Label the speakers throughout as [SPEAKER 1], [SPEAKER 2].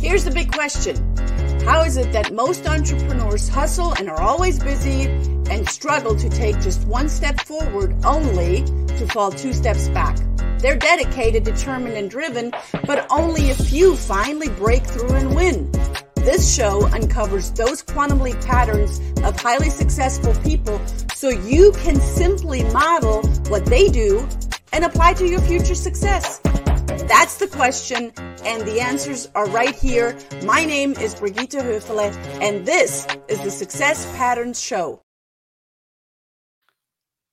[SPEAKER 1] Here's the big question How is it that most entrepreneurs hustle and are always busy and struggle to take just one step forward only to fall two steps back? They're dedicated, determined, and driven, but only a few finally break through and win. This show uncovers those quantum leap patterns of highly successful people so you can simply model what they do and apply to your future success. That's the question, and the answers are right here. My name is Brigitte Höfele, and this is the Success Patterns Show.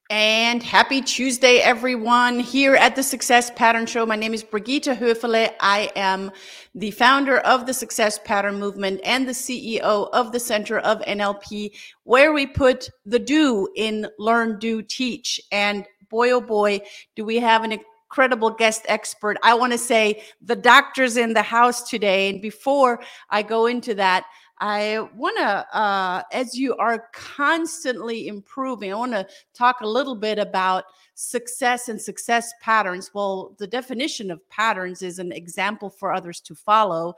[SPEAKER 1] And happy Tuesday, everyone, here at the Success Pattern Show. My name is Brigitte Höfele. I am the founder of the Success Pattern Movement and the CEO of the Center of NLP, where we put the do in learn, do, teach. And boy, oh boy, do we have an incredible guest expert. I want to say the doctor's in the house today. And before I go into that, I want to, uh, as you are constantly improving, I want to talk a little bit about success and success patterns. Well, the definition of patterns is an example for others to follow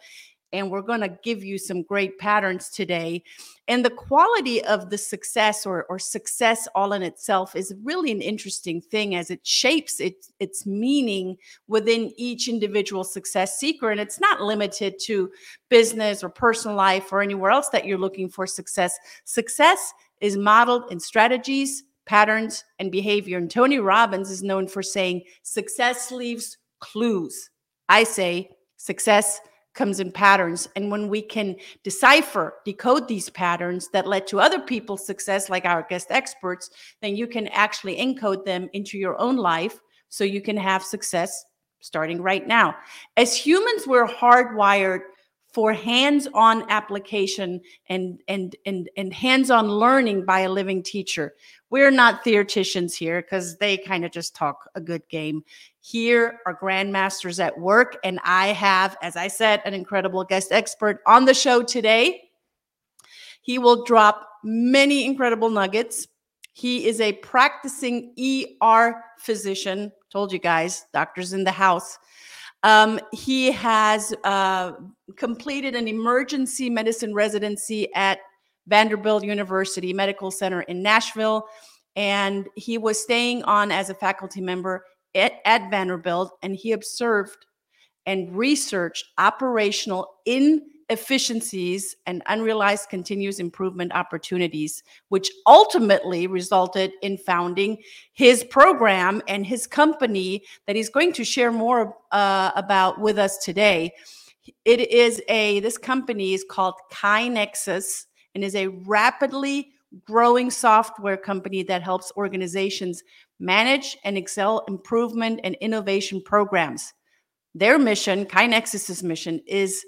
[SPEAKER 1] and we're going to give you some great patterns today. And the quality of the success or, or success all in itself is really an interesting thing as it shapes its, its meaning within each individual success seeker. And it's not limited to business or personal life or anywhere else that you're looking for success. Success is modeled in strategies, patterns, and behavior. And Tony Robbins is known for saying, success leaves clues. I say, success comes in patterns. And when we can decipher, decode these patterns that led to other people's success, like our guest experts, then you can actually encode them into your own life so you can have success starting right now. As humans, we're hardwired for hands-on application and and and and hands-on learning by a living teacher. We're not theoreticians here because they kind of just talk a good game. Here are grandmasters at work, and I have, as I said, an incredible guest expert on the show today. He will drop many incredible nuggets. He is a practicing ER physician. Told you guys, doctors in the house. Um, he has uh, completed an emergency medicine residency at Vanderbilt University Medical Center in Nashville. And he was staying on as a faculty member at, at Vanderbilt, and he observed and researched operational inefficiencies and unrealized continuous improvement opportunities, which ultimately resulted in founding his program and his company that he's going to share more uh, about with us today. It is a, this company is called KaiNexus and is a rapidly growing software company that helps organizations manage and excel improvement and innovation programs. Their mission, KaiNexus's mission, is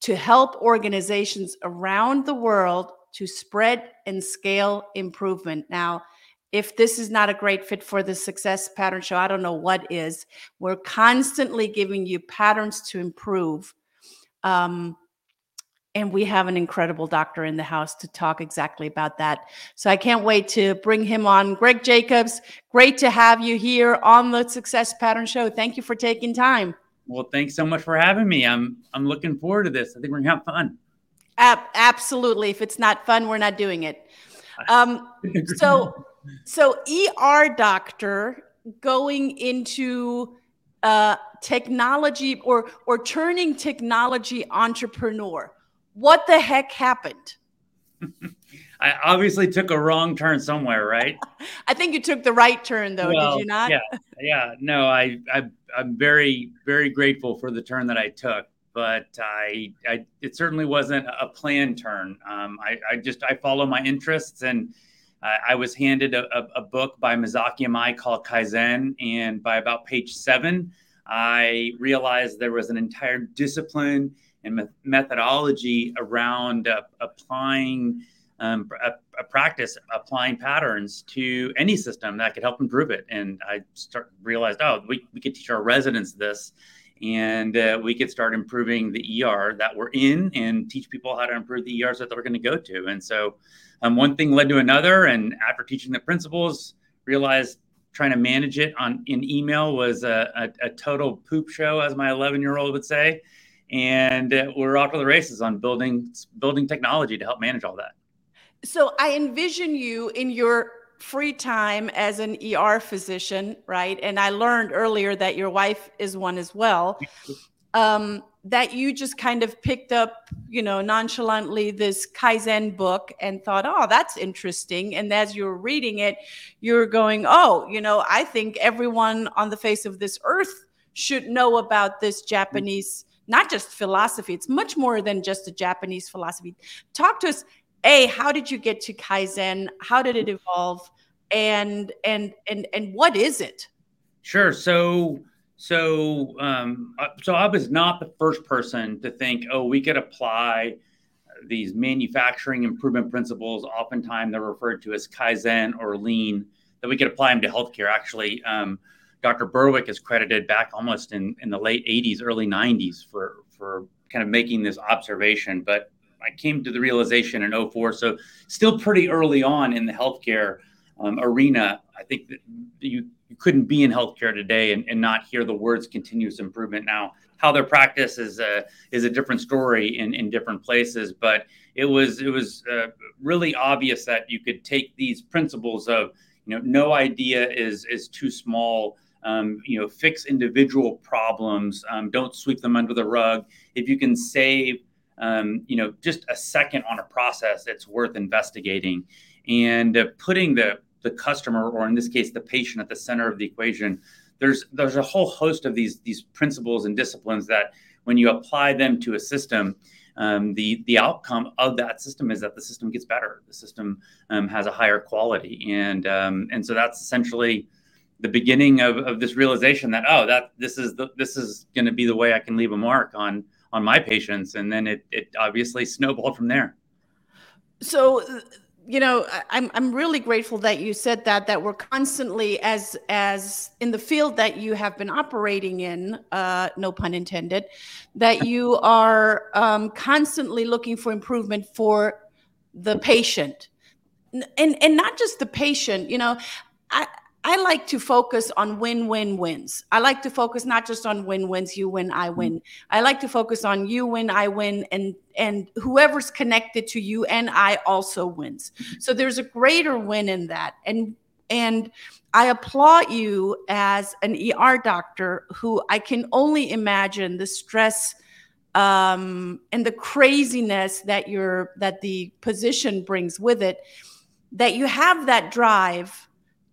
[SPEAKER 1] to help organizations around the world to spread and scale improvement. Now, if this is not a great fit for the success pattern show, I don't know what is. We're constantly giving you patterns to improve. Um, and we have an incredible doctor in the house to talk exactly about that. So I can't wait to bring him on. Greg Jacobs, great to have you here on the Success Pattern Show. Thank you for taking time.
[SPEAKER 2] Well, thanks so much for having me. I'm I'm looking forward to this. I think we're gonna have fun.
[SPEAKER 1] Ab- absolutely. If it's not fun, we're not doing it. Um, so, so ER doctor going into uh, technology or or turning technology entrepreneur what the heck happened?
[SPEAKER 2] I obviously took a wrong turn somewhere, right?
[SPEAKER 1] I think you took the right turn, though.
[SPEAKER 2] Well,
[SPEAKER 1] did you not?
[SPEAKER 2] Yeah, yeah. No, I, I, I'm very, very grateful for the turn that I took, but I, I it certainly wasn't a planned turn. Um, I, I just I follow my interests, and I, I was handed a, a, a book by Masaaki Imai called Kaizen, and by about page seven, I realized there was an entire discipline and me- methodology around uh, applying um, a, a, practice, applying patterns to any system that could help improve it. And I start realized, oh, we, we could teach our residents this and uh, we could start improving the ER that we're in and teach people how to improve the ERs that they're going to go to. And so um, one thing led to another. And after teaching the principles, realized trying to manage it on in email was a, a, a total poop show, as my 11 year old would say and we're off to the races on building building technology to help manage all that.
[SPEAKER 1] So I envision you in your free time as an ER physician, right? And I learned earlier that your wife is one as well. Um, that you just kind of picked up, you know, nonchalantly this Kaizen book and thought, oh, that's interesting. And as you're reading it, you're going, oh, you know, I think everyone on the face of this earth should know about this Japanese, not just philosophy, it's much more than just a Japanese philosophy. Talk to us. A, how did you get to Kaizen? How did it evolve? And and and and what is it?
[SPEAKER 2] Sure. So so, um, uh, so I was not the first person to think, oh, we could apply these manufacturing improvement principles. Oftentimes, they're referred to as Kaizen or Lean. That we could apply them to healthcare. Actually, um, Dr. Berwick is credited back almost in, in the late 80s, early 90s for for kind of making this observation. But I came to the realization in 04, so still pretty early on in the healthcare um, arena. I think that you you couldn't be in healthcare today and, and not hear the words continuous improvement. Now, how their practice is a is a different story in, in different places, but it was it was uh, really obvious that you could take these principles of you know no idea is is too small. Um, you know, fix individual problems. Um, don't sweep them under the rug. If you can save, um, you know, just a second on a process, it's worth investigating. And uh, putting the the customer, or in this case, the patient, at the center of the equation. There's there's a whole host of these these principles and disciplines that when you apply them to a system, um, the the outcome of that system is that the system gets better. The system um, has a higher quality, and um, and so that's essentially the beginning of, of this realization that oh that this is the this is going to be the way I can leave a mark on on my patients, and then it it obviously snowballed from there.
[SPEAKER 1] So you know i'm i'm really grateful that you said that that we're constantly as as in the field that you have been operating in uh, no pun intended that you are um, constantly looking for improvement for the patient and and not just the patient you know i I like to focus on win win wins. I like to focus not just on win wins, you win, I mm-hmm. win. I like to focus on you win, I win, and and whoever's connected to you and I also wins. So there's a greater win in that. And and I applaud you as an ER doctor who I can only imagine the stress um, and the craziness that your that the position brings with it. That you have that drive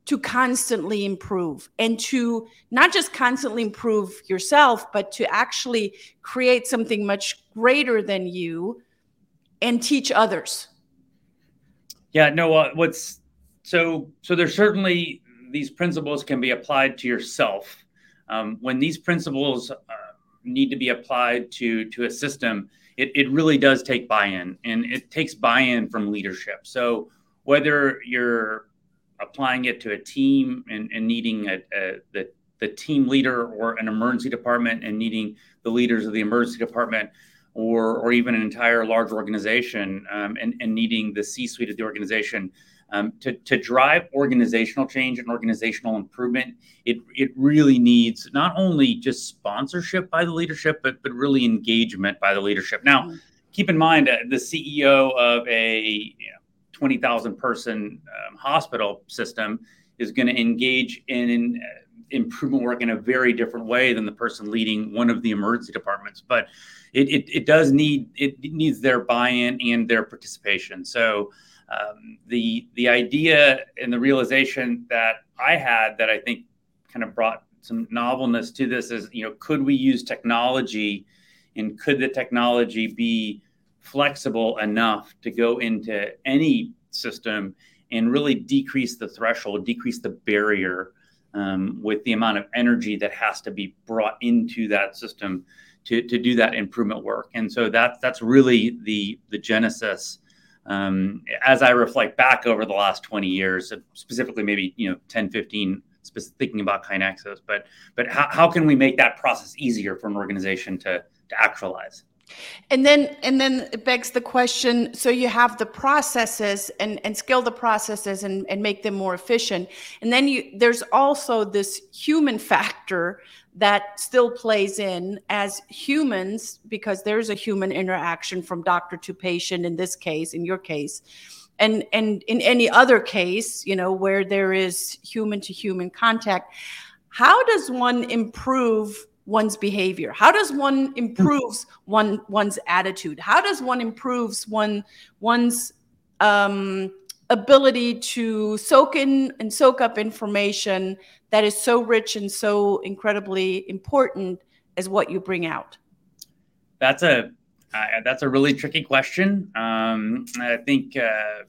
[SPEAKER 1] to constantly improve and to not just constantly improve yourself, but to actually create something much greater than you and teach others.
[SPEAKER 2] Yeah, no, uh, what's so, so there's certainly these principles can be applied to yourself. Um, when these principles uh, need to be applied to, to a system, it, it really does take buy-in and it takes buy-in from leadership. So whether you're applying it to a team and, and needing a, a, the, the team leader or an emergency department and needing the leaders of the emergency department or, or even an entire large organization um, and, and needing the C-suite of the organization um, to, to drive organizational change and organizational improvement, it, it really needs not only just sponsorship by the leadership, but, but really engagement by the leadership. Now, mm-hmm. keep in mind uh, the CEO of a you know, 20,000 person um, hospital system is going to engage in, in uh, improvement work in a very different way than the person leading one of the emergency departments. But it, it, it does need it needs their buy-in and their participation. So um, the the idea and the realization that I had that I think kind of brought some novelness to this is you know could we use technology and could the technology be flexible enough to go into any system and really decrease the threshold, decrease the barrier um, with the amount of energy that has to be brought into that system to, to do that improvement work. And so that's that's really the the genesis. Um, as I reflect back over the last 20 years, specifically maybe you know 10, 15, thinking about KaiNexus, but but how, how can we make that process easier for an organization to to actualize?
[SPEAKER 1] And then and then it begs the question, so you have the processes and, and scale the processes and, and make them more efficient. And then you there's also this human factor that still plays in as humans, because there's a human interaction from doctor to patient in this case, in your case. And and in any other case, you know, where there is human to human contact, how does one improve one's behavior? How does one improves one one's attitude? How does one improves one one's um, ability to soak in and soak up information that is so rich and so incredibly important as what you bring out?
[SPEAKER 2] That's a uh, that's a really tricky question. Um, I think uh,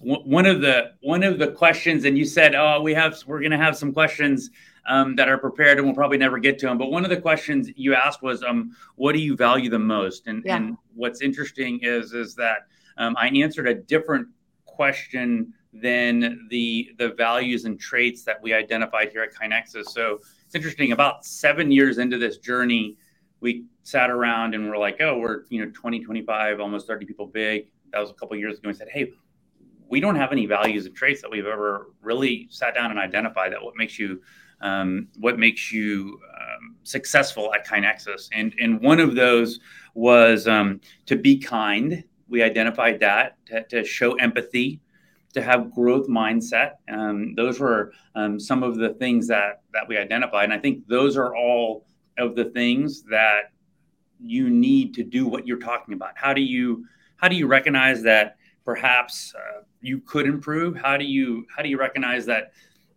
[SPEAKER 2] w- one of the one of the questions, and you said, "Oh, we have we're going to have some questions." Um, that are prepared, and we'll probably never get to them. But one of the questions you asked was, um, "What do you value the most?" And, yeah. and what's interesting is is that um, I answered a different question than the the values and traits that we identified here at KaiNexus. So it's interesting. About seven years into this journey, we sat around and we're like, "Oh, we're you know 20, 25, almost 30 people big." That was a couple years ago. We said, "Hey." We don't have any values and traits that we've ever really sat down and identified that what makes you um, what makes you um, successful at KaiNexus. And, and one of those was um, to be kind. We identified that, to, to, show empathy, to have growth mindset. Um, those were um, some of the things that, that we identified. And I think those are all of the things that you need to do what you're talking about. How do you how do you recognize that perhaps uh, you could improve? How do you how do you recognize that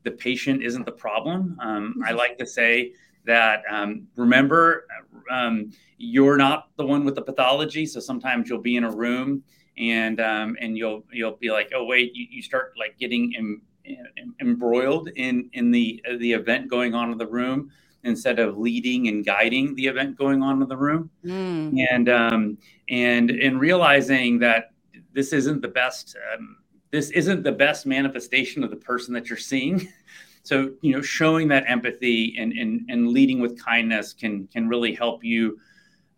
[SPEAKER 2] the patient isn't the problem. Um, I mm-hmm. like to say that um, remember, um, you're not the one with the pathology. So sometimes you'll be in a room and um, and you'll you'll be like, oh wait, you, you start like getting em, em, embroiled in in the uh, the event going on in the room instead of leading and guiding the event going on in the room mm. and um, and and realizing that this isn't the best um, this isn't the best manifestation of the person that you're seeing. So, you know, showing that empathy and, and, and leading with kindness can, can really help you,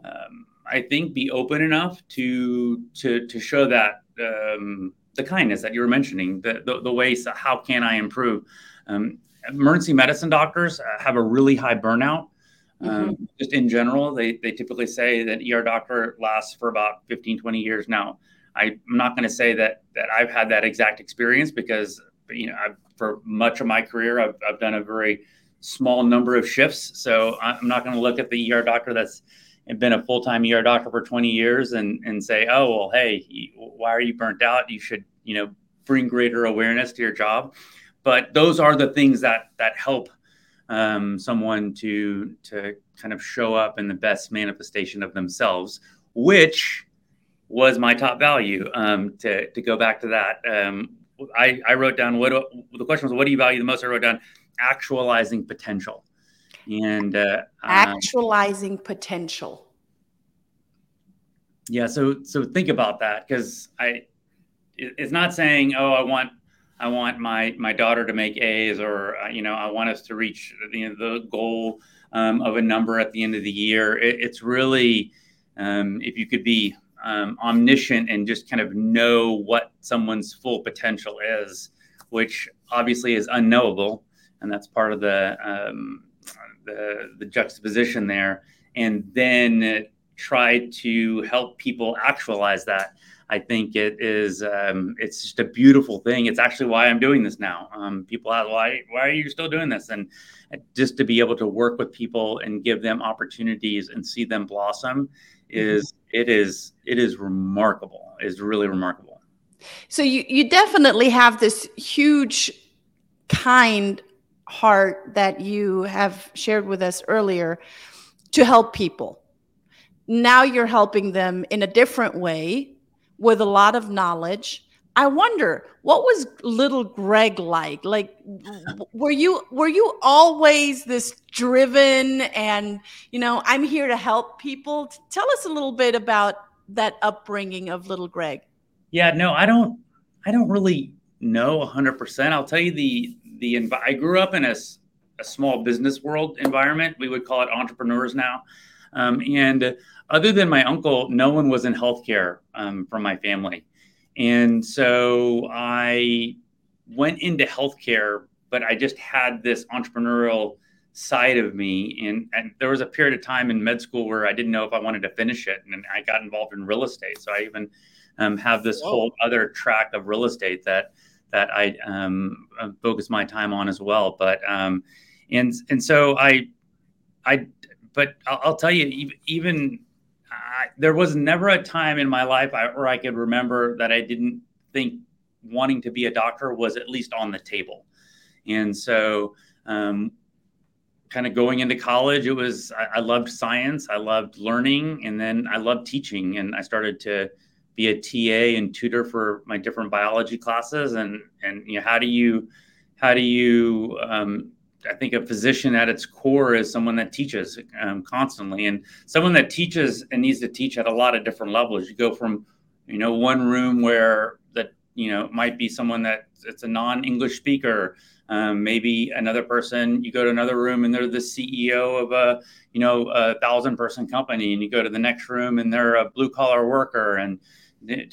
[SPEAKER 2] um, I think, be open enough to, to, to show that um, the kindness that you were mentioning, the, the, the ways, how can I improve? Um, emergency medicine doctors uh, have a really high burnout. Um, mm-hmm. Just in general, they, they typically say that ER doctor lasts for about 15, 20 years. Now, I'm not going to say that that I've had that exact experience because you know I've, for much of my career I've, I've done a very small number of shifts. So I'm not going to look at the ER doctor that's been a full time ER doctor for 20 years and and say, oh well, hey, why are you burnt out? You should you know bring greater awareness to your job. But those are the things that that help um, someone to to kind of show up in the best manifestation of themselves, which was my top value. Um, to to go back to that, um, I I wrote down what the question was. What do you value the most? I wrote down actualizing potential, and uh,
[SPEAKER 1] um, actualizing potential.
[SPEAKER 2] Yeah, so so think about that because I, it's not saying oh I want I want my my daughter to make A's or uh, you know I want us to reach the the goal um, of a number at the end of the year. It, it's really um, if you could be um, omniscient and just kind of know what someone's full potential is, which obviously is unknowable, and that's part of the um, the, the juxtaposition there. And then try to help people actualize that. I think it is um, it's just a beautiful thing. It's actually why I'm doing this now. Um, people ask why why are you still doing this? And just to be able to work with people and give them opportunities and see them blossom Mm-hmm. is it is it is remarkable. It's really remarkable.
[SPEAKER 1] So you you definitely have this huge kind heart that you have shared with us earlier to help people. Now you're helping them in a different way with a lot of knowledge I wonder what was little Greg like? Like were you were you always this driven and you know, I'm here to help people? Tell us a little bit about that upbringing of little Greg.
[SPEAKER 2] Yeah, no, I don't I don't really know 100%. I'll tell you the the I grew up in a a small business world environment. We would call it entrepreneurs now. Um, and other than my uncle, no one was in healthcare um, from my family. And so I went into healthcare, but I just had this entrepreneurial side of me. And, and there was a period of time in med school where I didn't know if I wanted to finish it. And I got involved in real estate. So I even um, have this Whoa. whole other track of real estate that that I um, focus my time on as well. But um, and and so I I but I'll, I'll tell you even there was never a time in my life I, where I could remember that I didn't think wanting to be a doctor was at least on the table. And so, um, kind of going into college, it was I, I, loved science, I loved learning, and then I loved teaching. And I started to be a TA and tutor for my different biology classes. And and you know, how do you how do you um, I think a physician at its core is someone that teaches um, constantly, and someone that teaches and needs to teach at a lot of different levels. You go from, you know, one room where that you know might be someone that it's a non-English speaker, um, maybe another person. You go to another room and they're the CEO of a you know a thousand-person company, and you go to the next room and they're a blue-collar worker, and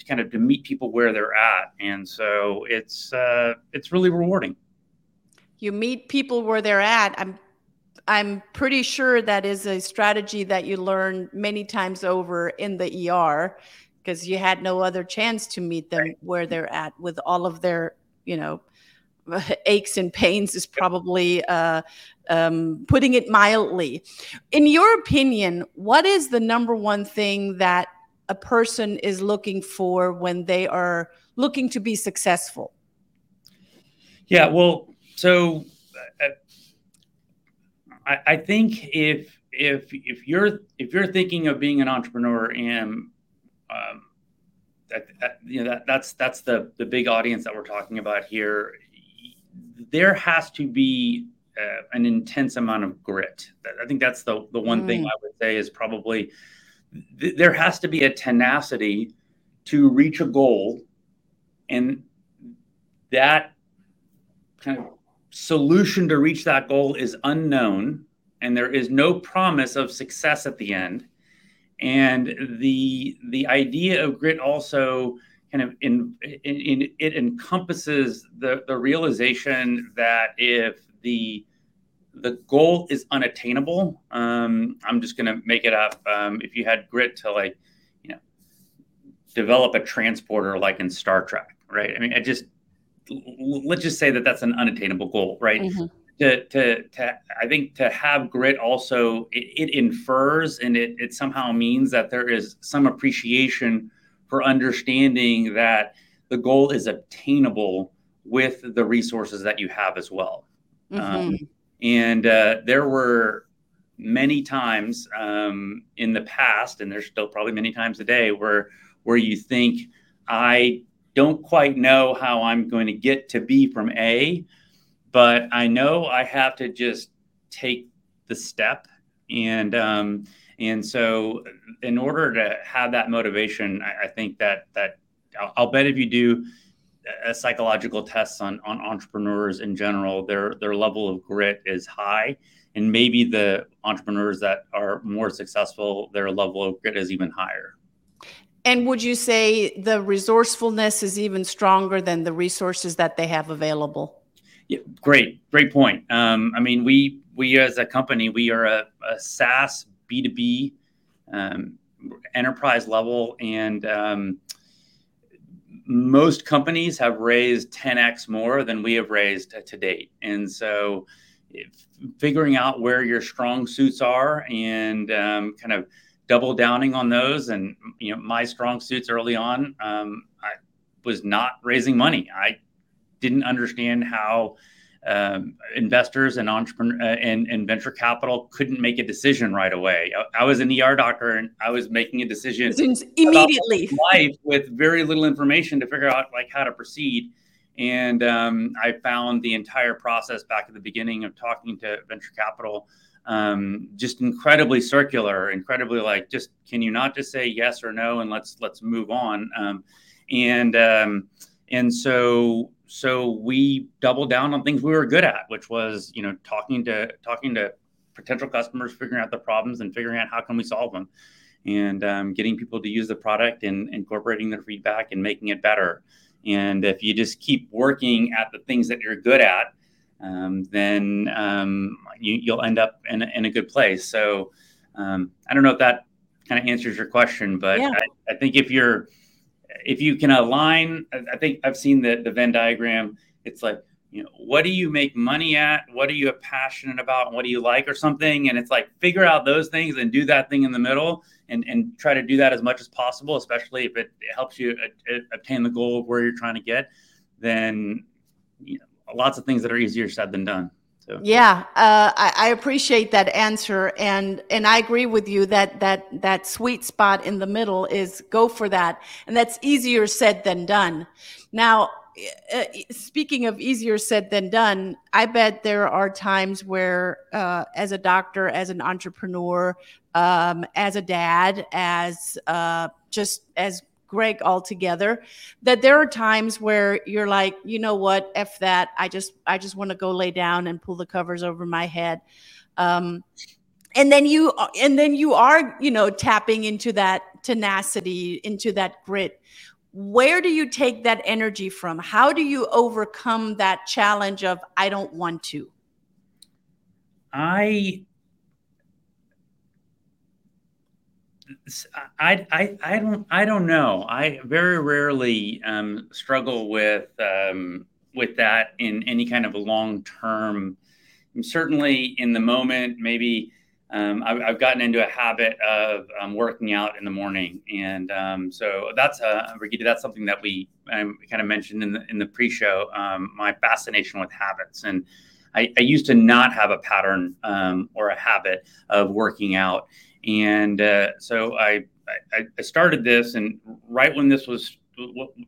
[SPEAKER 2] kind of to meet people where they're at, and so it's uh, it's really rewarding
[SPEAKER 1] you meet people where they're at i'm i'm pretty sure that is a strategy that you learn many times over in the er because you had no other chance to meet them right. where they're at with all of their you know aches and pains is probably uh, um, putting it mildly. In your opinion, what is the number one thing that a person is looking for when they are looking to be successful?
[SPEAKER 2] Yeah, well, so uh, I, I think if if if you're if you're thinking of being an entrepreneur and um, that, that, you know that that's that's the the big audience that we're talking about here there has to be uh, an intense amount of grit i think that's the the one mm. thing i would say is probably th- there has to be a tenacity to reach a goal and that kind of solution to reach that goal is unknown and there is no promise of success at the end. And the the idea of grit also kind of in, in, in it encompasses the the realization that if the the goal is unattainable um, i'm just going to make it up. Um, if you had grit to like you know develop a transporter like in star trek right? I mean it just let's just say that that's an unattainable goal, right? Mm-hmm. To, to, to, I think to have grit also, it, it infers and it, it somehow means that there is some appreciation for understanding that the goal is obtainable with the resources that you have as well. Mm-hmm. Um, and uh, there were many times um, in the past, and there's still probably many times today, where where you think I don't quite know how I'm going to get to B from A, but I know I have to just take the step. And um, and so, in order to have that motivation, I, I think that that I'll, I'll, bet if you do a psychological tests on on entrepreneurs in general, their their level of grit is high, and maybe the entrepreneurs that are more successful, their level of grit is even higher.
[SPEAKER 1] And would you say the resourcefulness is even stronger than the resources that they have available?
[SPEAKER 2] Yeah, great, great point. Um, I mean, we we as a company, we are a, a SaaS B two B um, enterprise level, and um, most companies have raised 10x more than we have raised to date. And so, figuring out where your strong suits are and um, kind of double downing on those. And you know, my strong suits early on, um, I was not raising money. I didn't understand how um, investors and entrepreneur uh, and, and, venture capital couldn't make a decision right away. I, I, was an ER doctor and I was making a decision
[SPEAKER 1] immediately
[SPEAKER 2] life with very little information to figure out like how to proceed. And um, I found the entire process back at the beginning of talking to venture capital um, just incredibly circular, incredibly like just can you not just say yes or no and let's let's move on. Um, and um, and so so we doubled down on things we were good at, which was you know talking to talking to potential customers figuring out the problems and figuring out how can we solve them and um, getting people to use the product and incorporating their feedback and making it better and if you just keep working at the things that you're good at um, then um, you, will end up in, in a good place. So um, i don't know if that kind of answers your question but yeah. I, I think if you're if you can align i think i've seen the, the venn diagram. It's like you know what do you make money at? What are you passionate about? What do you like or something? And it's like figure out those things and do that thing in the middle and and try to do that as much as possible especially if it, helps you obtain the goal of where you're trying to get then you know lots of things that are easier said than done
[SPEAKER 1] so. Yeah, uh, I, I, appreciate that answer, and and I agree with you that that that sweet spot in the middle is go for that, and that's easier said than done. Now, uh, speaking of easier said than done, I bet there are times where, uh, as a doctor, as an entrepreneur, um, as a dad, as uh, just as Greg altogether, that there are times where you're like, you know what, f that. I just I just want to go lay down and pull the covers over my head. Um, and then you and then you are you know tapping into that tenacity into that grit where do you take that energy from? How do you overcome that challenge of I don't want to?
[SPEAKER 2] I I, I, I don't I don't know. I very rarely um, struggle with um, with that in any kind of long term. Certainly in the moment, maybe um, I've, I've, gotten into a habit of um, working out in the morning, and um, so that's uh, Brigitte, that's something that we um, kind of mentioned in the in the pre-show. Um, my fascination with habits, and I, I, used to not have a pattern or a habit of working out, and uh, so I, I, I started this, and right when this was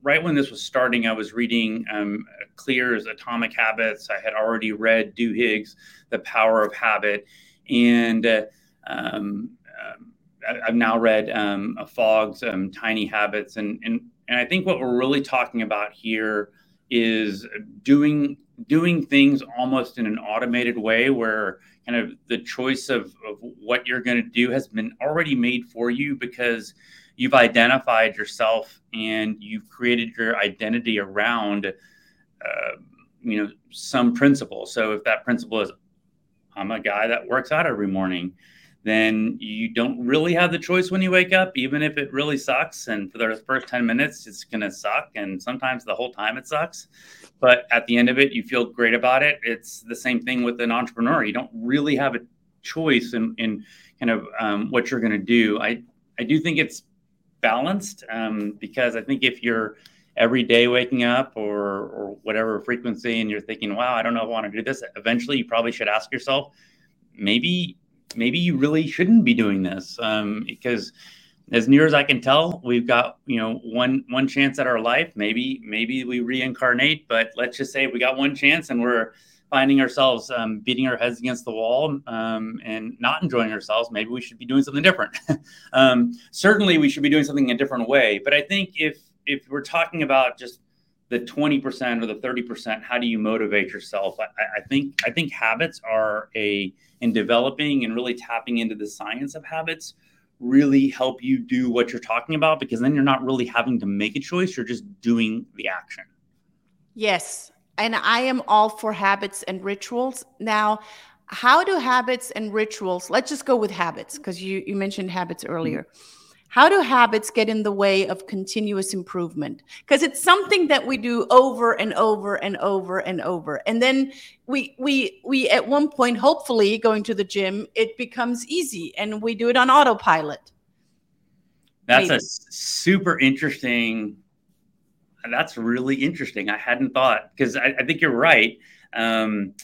[SPEAKER 2] right when this was starting, I was reading um, Clear's Atomic Habits. I had already read Duhigg's The Power of Habit, and uh, um, um I've now read um, Fogg's um, Tiny Habits, and, and and I think what we're really talking about here is doing doing things almost in an automated way, where kind of the choice of, of what you're going to do has been already made for you because you've identified yourself and you've created your identity around uh, you know some principle. So if that principle is I'm a guy that works out every morning, then you don't really have the choice when you wake up, even if it really sucks. And for the first 10 minutes, it's going to suck. And sometimes the whole time it sucks. But at the end of it, you feel great about it. It's the same thing with an entrepreneur. You don't really have a choice in, in kind of um, what you're going to do. I, I do think it's balanced um, because I think if you're every day waking up or or whatever frequency and you're thinking wow i don't know if i want to do this eventually you probably should ask yourself maybe maybe you really shouldn't be doing this um, because as near as i can tell we've got you know one one chance at our life maybe maybe we reincarnate but let's just say we got one chance and we're finding ourselves um, beating our heads against the wall um, and not enjoying ourselves, maybe we should be doing something different. um, certainly, we should be doing something in a different way. But I think if if we're talking about just the 20% or the 30% how do you motivate yourself I, I, think i think habits are a in developing and really tapping into the science of habits really help you do what you're talking about because then you're not really having to make a choice you're just doing the action.
[SPEAKER 1] Yes and i am all for habits and rituals. Now how do habits and rituals let's just go with habits because you you mentioned habits earlier. Mm-hmm how do habits get in the way of continuous improvement? Because it's something that we do over and over and over and over. And then we we we at one point, hopefully going to the gym, it becomes easy and we do it on autopilot.
[SPEAKER 2] That's Maybe. a super interesting. That's really interesting. I hadn't thought because I, I, think you're right. Um,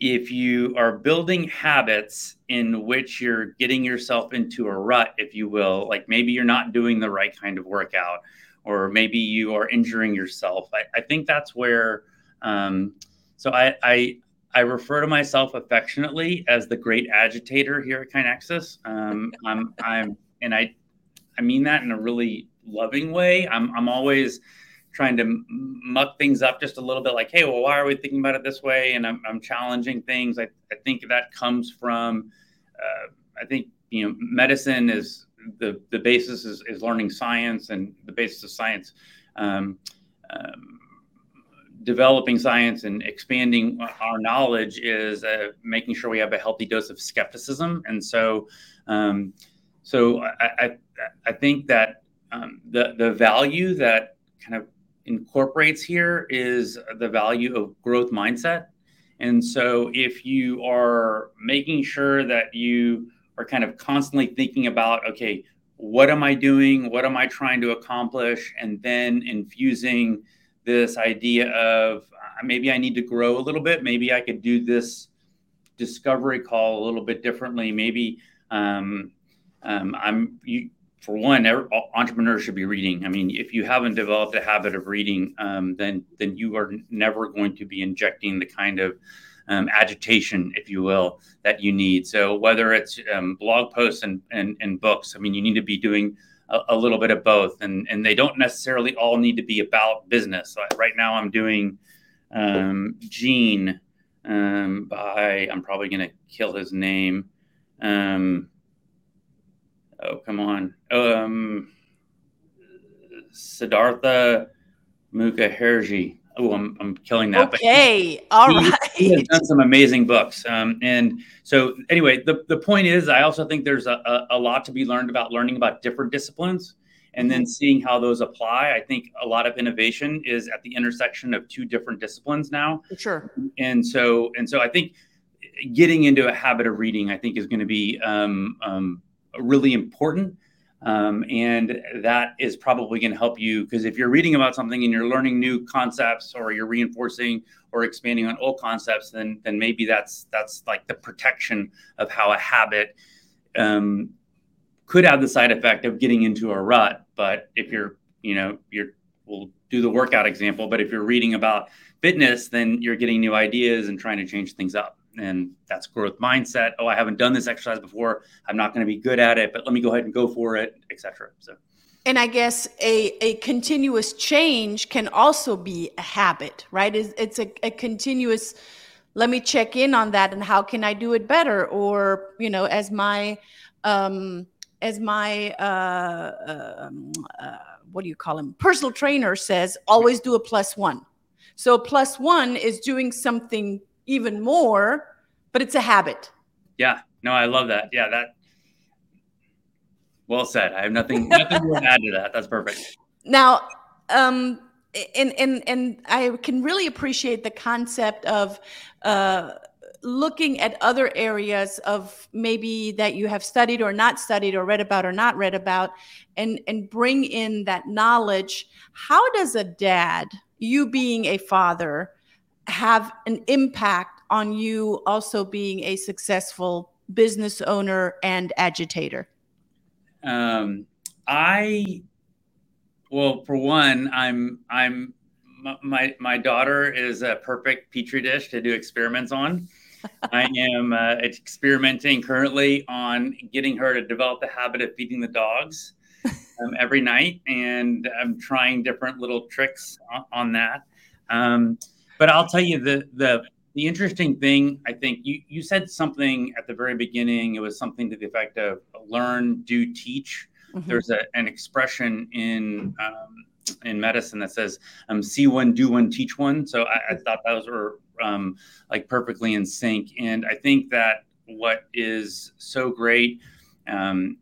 [SPEAKER 2] if you are building habits in which you're getting yourself into a rut, if you will, like maybe you're not doing the right kind of workout, or maybe you are injuring yourself, I, I think that's where. Um, so I, I I refer to myself affectionately as the great agitator here at KaiNexus. Um, I'm I'm and I I mean that in a really loving way. I'm I'm always trying to muck things up just a little bit like hey well why are we thinking about it this way? And i'm, I'm challenging things. I, I think that comes from uh, i think you know medicine is the the basis is, is learning science and the basis of science um, um, developing science and expanding our knowledge is uh, making sure we have a healthy dose of skepticism. And so um, so I, I, I think that um, the the value that kind of incorporates here is the value of growth mindset. And so if you are making sure that you are kind of constantly thinking about, okay, what am I doing? What am I trying to accomplish? And then infusing this idea of uh, maybe I need to grow a little bit. Maybe I could do this discovery call a little bit differently. Maybe um, um, I'm you, for one, entrepreneurs should be reading. I mean, if you haven't developed a habit of reading, um, then then you are never going to be injecting the kind of um, agitation, if you will, that you need. So whether it's um, blog posts and, and, and books, I mean, you need to be doing a, a, little bit of both, and and they don't necessarily all need to be about business. So right now, I'm doing um, Gene um, by I'm probably going to kill his name. Um, oh come on. Um siddhartha mukherjee. Oh I'm, I'm killing that.
[SPEAKER 1] Okay but all he, right. he,
[SPEAKER 2] has done some amazing books. Um, and so anyway the, the point is i also think there's a, a, a lot to be learned about learning about different disciplines and then mm-hmm. seeing how those apply. I think a lot of innovation is at the intersection of two different disciplines now.
[SPEAKER 1] Sure.
[SPEAKER 2] And so and so i think getting into a habit of reading i think is going to be um, um, really important. Um, and that is probably going to help you because if you're reading about something and you're learning new concepts or you're reinforcing or expanding on old concepts then then maybe that's that's like the protection of how a habit um, could have the side effect of getting into a rut but if you're you know you're we'll do the workout example but if you're reading about fitness then you're getting new ideas and trying to change things up and that's growth mindset. Oh i haven't done this exercise before. I'm not going to be good at it but let me go ahead and go for it etc so.
[SPEAKER 1] And i guess a, a continuous change can also be a habit right? It's, it's a, a continuous let me check in on that and how can i do it better? Or you know as my um as my uh, um, uh what do you call him? Personal trainer says always do a plus one. So plus one is doing something even more, but it's a habit.
[SPEAKER 2] Yeah. No, I love that. Yeah, that well said. I have nothing nothing to add to that. That's perfect.
[SPEAKER 1] Now, um and and and I can really appreciate the concept of uh looking at other areas of maybe that you have studied or not studied or read about or not read about and and bring in that knowledge how does a dad you being a father have an impact on you also being a successful business owner and agitator?
[SPEAKER 2] Um, I, well, for one, I'm, I'm, my, my daughter is a perfect petri dish to do experiments on. I am uh, experimenting currently on getting her to develop the habit of feeding the dogs um, every night, and I'm trying different little tricks on, on that. Um, but I'll tell you the the the interesting thing. I think you you said something at the very beginning. It was something to the effect of learn, do, teach. Mm-hmm. There's a, an expression in um, in medicine that says um, see one, do one, teach one. So I, I thought those were um, like perfectly in sync. And I think that what is so great um,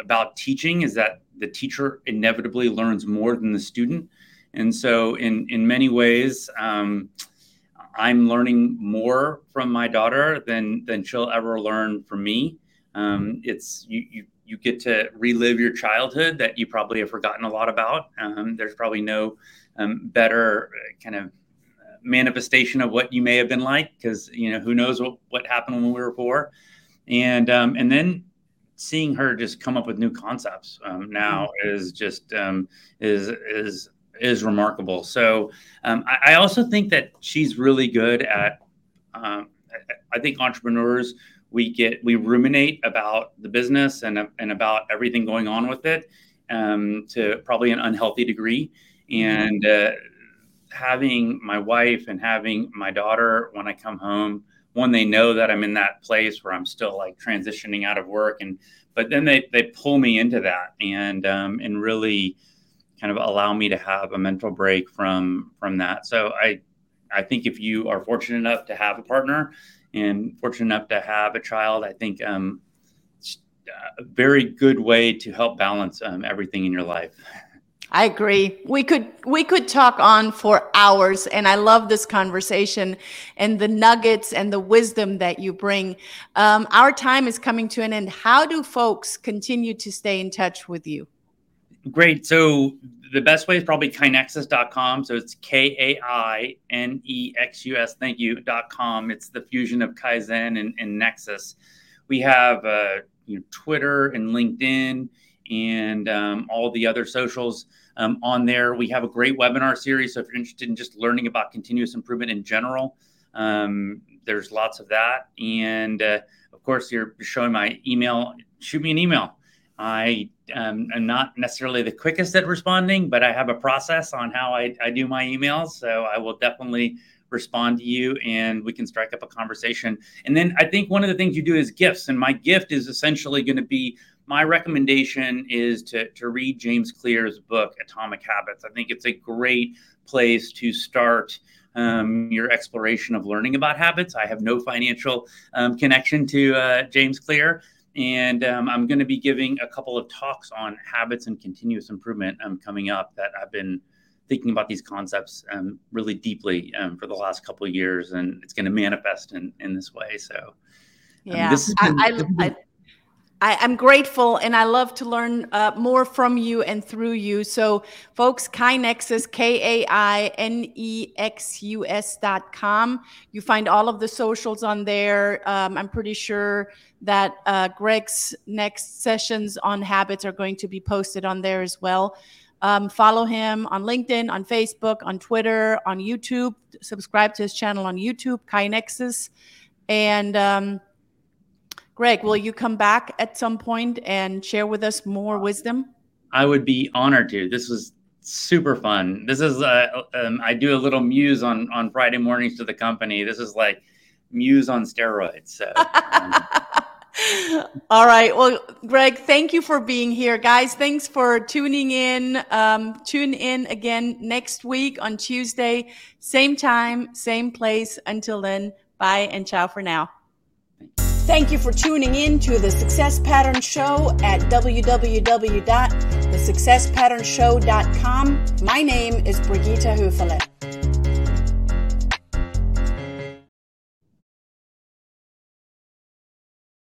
[SPEAKER 2] about teaching is that the teacher inevitably learns more than the student. And so, in in many ways, um, I'm learning more from my daughter than than she'll ever learn from me. Um, it's you, you you get to relive your childhood that you probably have forgotten a lot about. Um, there's probably no um, better kind of manifestation of what you may have been like because you know who knows what, what happened when we were four, and um, and then seeing her just come up with new concepts um, now mm-hmm. is just um, is is is remarkable. So um, I, I, also think that she's really good at. Um, I think entrepreneurs we get we ruminate about the business and and about everything going on with it um, to probably an unhealthy degree. and uh, having my wife and having my daughter when I come home, one they know that I'm in that place where I'm still like transitioning out of work, and but then they they pull me into that and um, and really kind of allow me to have a mental break from from that. So I I think if you are fortunate enough to have a partner and fortunate enough to have a child, I think um, a very good way to help balance um, everything in your life.
[SPEAKER 1] I agree. We could we could talk on for hours and I love this conversation and the nuggets and the wisdom that you bring. Um, our time is coming to an end. How do folks continue to stay in touch with you?
[SPEAKER 2] Great. So the best way is probably kainexus.com. So it's K A I N E X U S, thank you, dot com. It's the fusion of Kaizen and, and Nexus. We have uh, you know, Twitter and LinkedIn and um, all the other socials um, on there. We have a great webinar series. So if you're interested in just learning about continuous improvement in general, um, there's lots of that. And uh, of course, you're showing my email. Shoot me an email. I um, am not necessarily the quickest at responding, but I have a process on how I, I do my emails. So I will definitely respond to you and we can strike up a conversation. And then I think one of the things you do is gifts. And my gift is essentially going to be my recommendation is to, to read James Clear's book, Atomic Habits. I think it's a great place to start um, your exploration of learning about habits. I have no financial um, connection to uh, James Clear. And um, I'm going to be giving a couple of talks on habits and continuous improvement um, coming up that I've been thinking about these concepts um, really deeply um, for the last couple of years. And it's going to manifest in, in this way. So,
[SPEAKER 1] yeah, this been, I, I, I I, am grateful and I love to learn uh, more from you and through you. So, folks, KaiNexus, K A I N E X U S dot com. You find all of the socials on there. Um, I'm pretty sure that uh, Greg's next sessions on habits are going to be posted on there as well. Um, follow him on LinkedIn, on Facebook, on Twitter, on YouTube. Subscribe to his channel on YouTube, KaiNexus. And, um, Greg, will you come back at some point and share with us more wisdom?
[SPEAKER 2] I would be honored to. This was super fun. This is uh, um, I do a little muse on on Friday mornings to the company. This is like muse on steroids. So.
[SPEAKER 1] Um. All right. Well, Greg, thank you for being here, guys. Thanks for tuning in. Um, tune in again next week on Tuesday, same time, same place. Until then, bye and ciao for now. Thank you for tuning in to the Success Pattern Show at www.thesuccesspatternshow.com. My name is Brigitte Höfele.